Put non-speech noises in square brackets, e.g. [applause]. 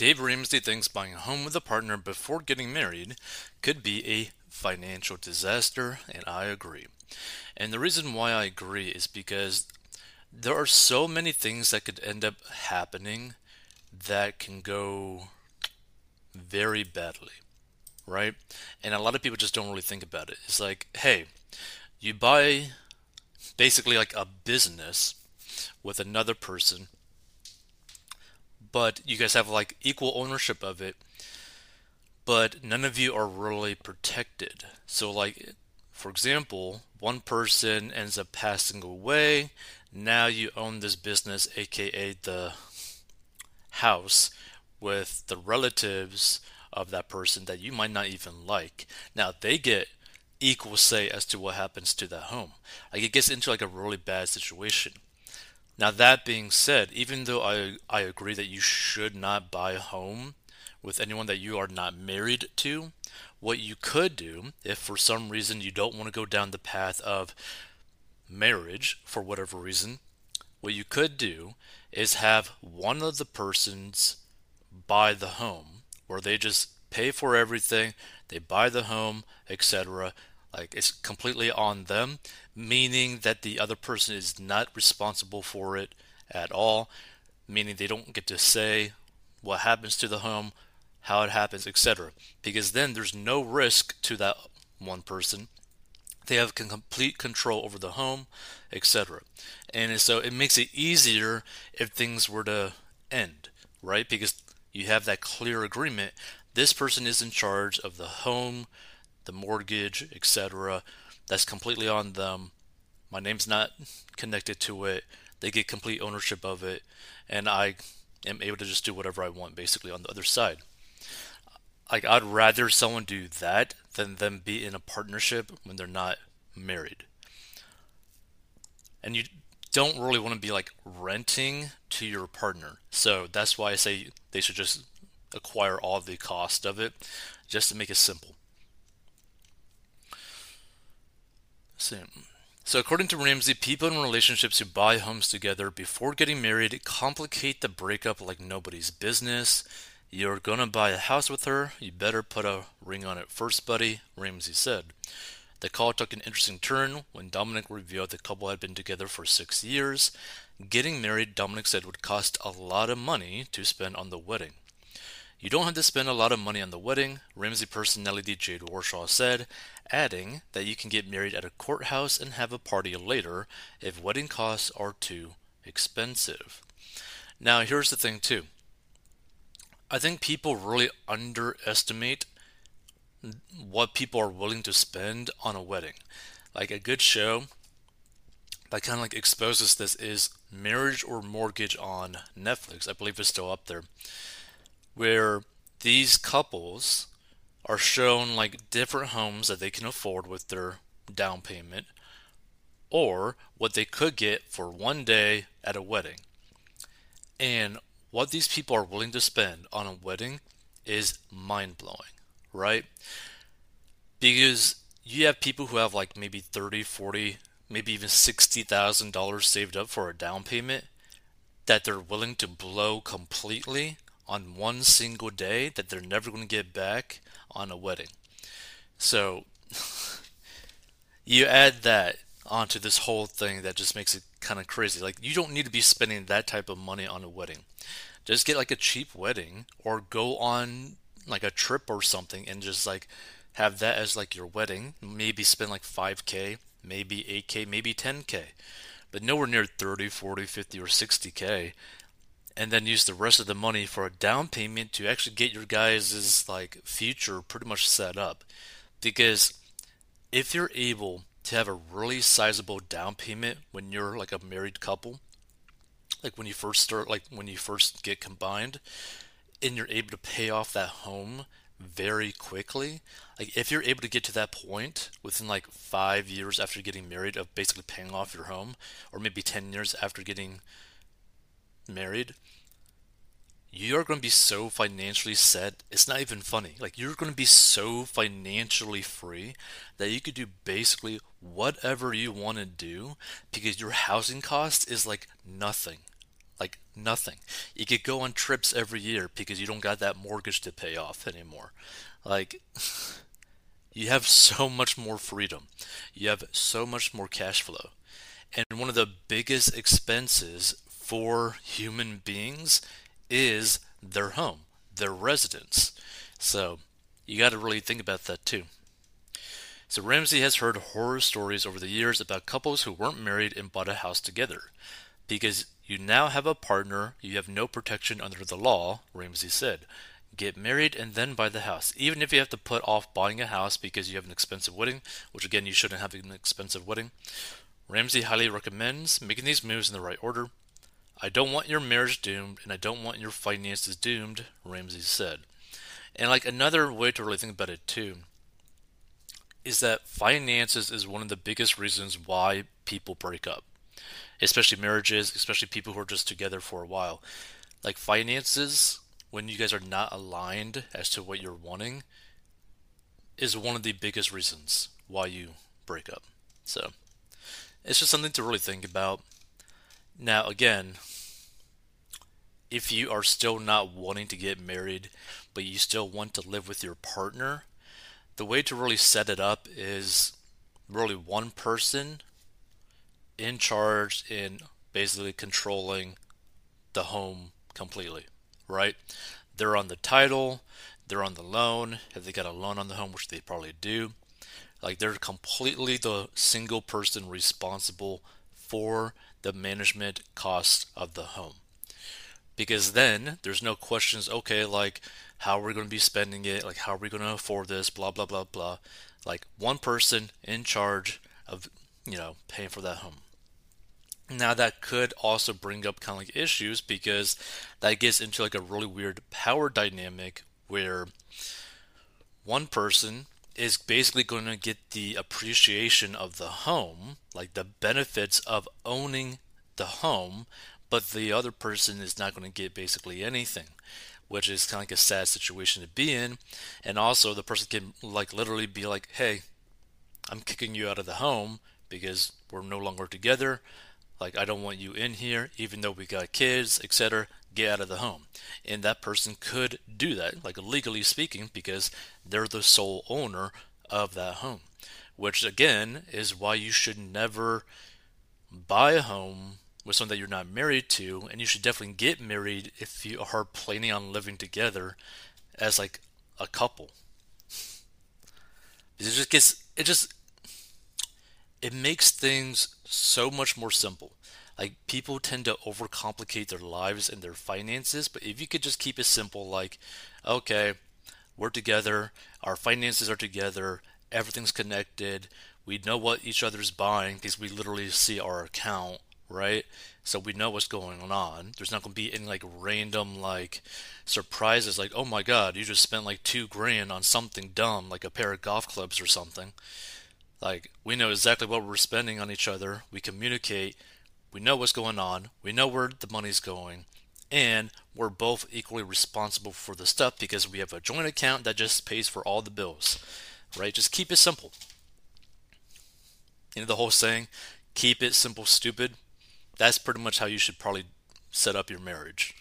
Dave Ramsey thinks buying a home with a partner before getting married could be a financial disaster, and I agree. And the reason why I agree is because there are so many things that could end up happening that can go very badly, right? And a lot of people just don't really think about it. It's like, hey, you buy basically like a business with another person, but you guys have like equal ownership of it, but none of you are really protected. So, like, for example, one person ends up passing away. Now you own this business, aka the house, with the relatives of that person that you might not even like. Now they get equal say as to what happens to that home. Like it gets into like a really bad situation. Now that being said, even though I I agree that you should not buy a home with anyone that you are not married to, what you could do if for some reason you don't want to go down the path of marriage for whatever reason, what you could do is have one of the persons buy the home where they just pay for everything, they buy the home, etc. Like it's completely on them, meaning that the other person is not responsible for it at all, meaning they don't get to say what happens to the home, how it happens, etc. Because then there's no risk to that one person. They have complete control over the home, etc. And so it makes it easier if things were to end, right? Because you have that clear agreement. This person is in charge of the home, the mortgage, etc. That's completely on them. My name's not connected to it. They get complete ownership of it, and I am able to just do whatever I want basically on the other side. Like I'd rather someone do that than them be in a partnership when they're not married. And you don't really want to be like renting to your partner. So that's why I say they should just acquire all the cost of it just to make it simple. So, according to Ramsey, people in relationships who buy homes together before getting married complicate the breakup like nobody's business. You're gonna buy a house with her, you better put a ring on it first, buddy, Ramsey said. The call took an interesting turn when Dominic revealed the couple had been together for six years. Getting married, Dominic said, would cost a lot of money to spend on the wedding. You don't have to spend a lot of money on the wedding, Ramsey personality Jade Warshaw said, adding that you can get married at a courthouse and have a party later if wedding costs are too expensive. Now, here's the thing, too. I think people really underestimate what people are willing to spend on a wedding. Like a good show that kind of like exposes this is Marriage or Mortgage on Netflix. I believe it's still up there. Where these couples are shown like different homes that they can afford with their down payment or what they could get for one day at a wedding. And what these people are willing to spend on a wedding is mind blowing right? Because you have people who have like maybe 30, 40, maybe even $60,000 saved up for a down payment that they're willing to blow completely on one single day that they're never going to get back on a wedding. So [laughs] you add that onto this whole thing that just makes it kind of crazy. Like you don't need to be spending that type of money on a wedding. Just get like a cheap wedding or go on like a trip or something and just like have that as like your wedding, maybe spend like 5k, maybe 8k, maybe 10k, but nowhere near 30, 40, 50 or 60k and then use the rest of the money for a down payment to actually get your guys' like future pretty much set up. Because if you're able to have a really sizable down payment when you're like a married couple like when you first start like when you first get combined and you're able to pay off that home very quickly, like if you're able to get to that point within like five years after getting married of basically paying off your home, or maybe 10 years after getting married, you're going to be so financially set. It's not even funny. Like, you're going to be so financially free that you could do basically whatever you want to do because your housing cost is like nothing. Like nothing. You could go on trips every year because you don't got that mortgage to pay off anymore. Like [laughs] you have so much more freedom. You have so much more cash flow. And one of the biggest expenses for human beings is their home, their residence. So you got to really think about that too. So Ramsey has heard horror stories over the years about couples who weren't married and bought a house together. Because you now have a partner, you have no protection under the law, Ramsey said. Get married and then buy the house. Even if you have to put off buying a house because you have an expensive wedding, which again, you shouldn't have an expensive wedding. Ramsey highly recommends making these moves in the right order. I don't want your marriage doomed, and I don't want your finances doomed, Ramsey said. And like another way to really think about it too is that finances is one of the biggest reasons why people break up, especially marriages, especially people who are just together for a while. Like finances, when you guys are not aligned as to what you're wanting, is one of the biggest reasons why you break up. So it's just something to really think about. Now, again, if you are still not wanting to get married, but you still want to live with your partner, the way to really set it up is really one person in charge in basically controlling the home completely, right? They're on the title, they're on the loan. Have they got a loan on the home, which they probably do? Like they're completely the single person responsible for the management cost of the home. Because then there's no questions, okay, like how are we going to be spending it? Like how are we going to afford this? Blah, blah, blah, blah. Like one person in charge of, you know, paying for that home. Now that could also bring up kind of like issues because that gets into like a really weird power dynamic where one person is basically going to get the appreciation of the home, like the benefits of owning the home, but the other person is not going to get basically anything, which is kind of like a sad situation to be in. And also, the person can like literally be like, "Hey, I'm kicking you out of the home because we're no longer together. Like, I don't want you in here, even though we got kids, etc get out of the home. And that person could do that, like legally speaking, because they're the sole owner of that home. Which again is why you should never buy a home with someone that you're not married to, and you should definitely get married if you are planning on living together as like a couple. It just gets it just it makes things so much more simple. Like people tend to overcomplicate their lives and their finances, but if you could just keep it simple, like, okay, we're together, our finances are together, everything's connected, we know what each other's buying because we literally see our account, right? So we know what's going on. There's not going to be any like random like surprises like, oh my god, you just spent like two grand on something dumb like a pair of golf clubs or something. Like we know exactly what we're spending on each other. We communicate we know what's going on, we know where the money's going, and we're both equally responsible for the stuff because we have a joint account that just pays for all the bills. Right? Just keep it simple. You know the whole saying, keep it simple, stupid? That's pretty much how you should probably set up your marriage.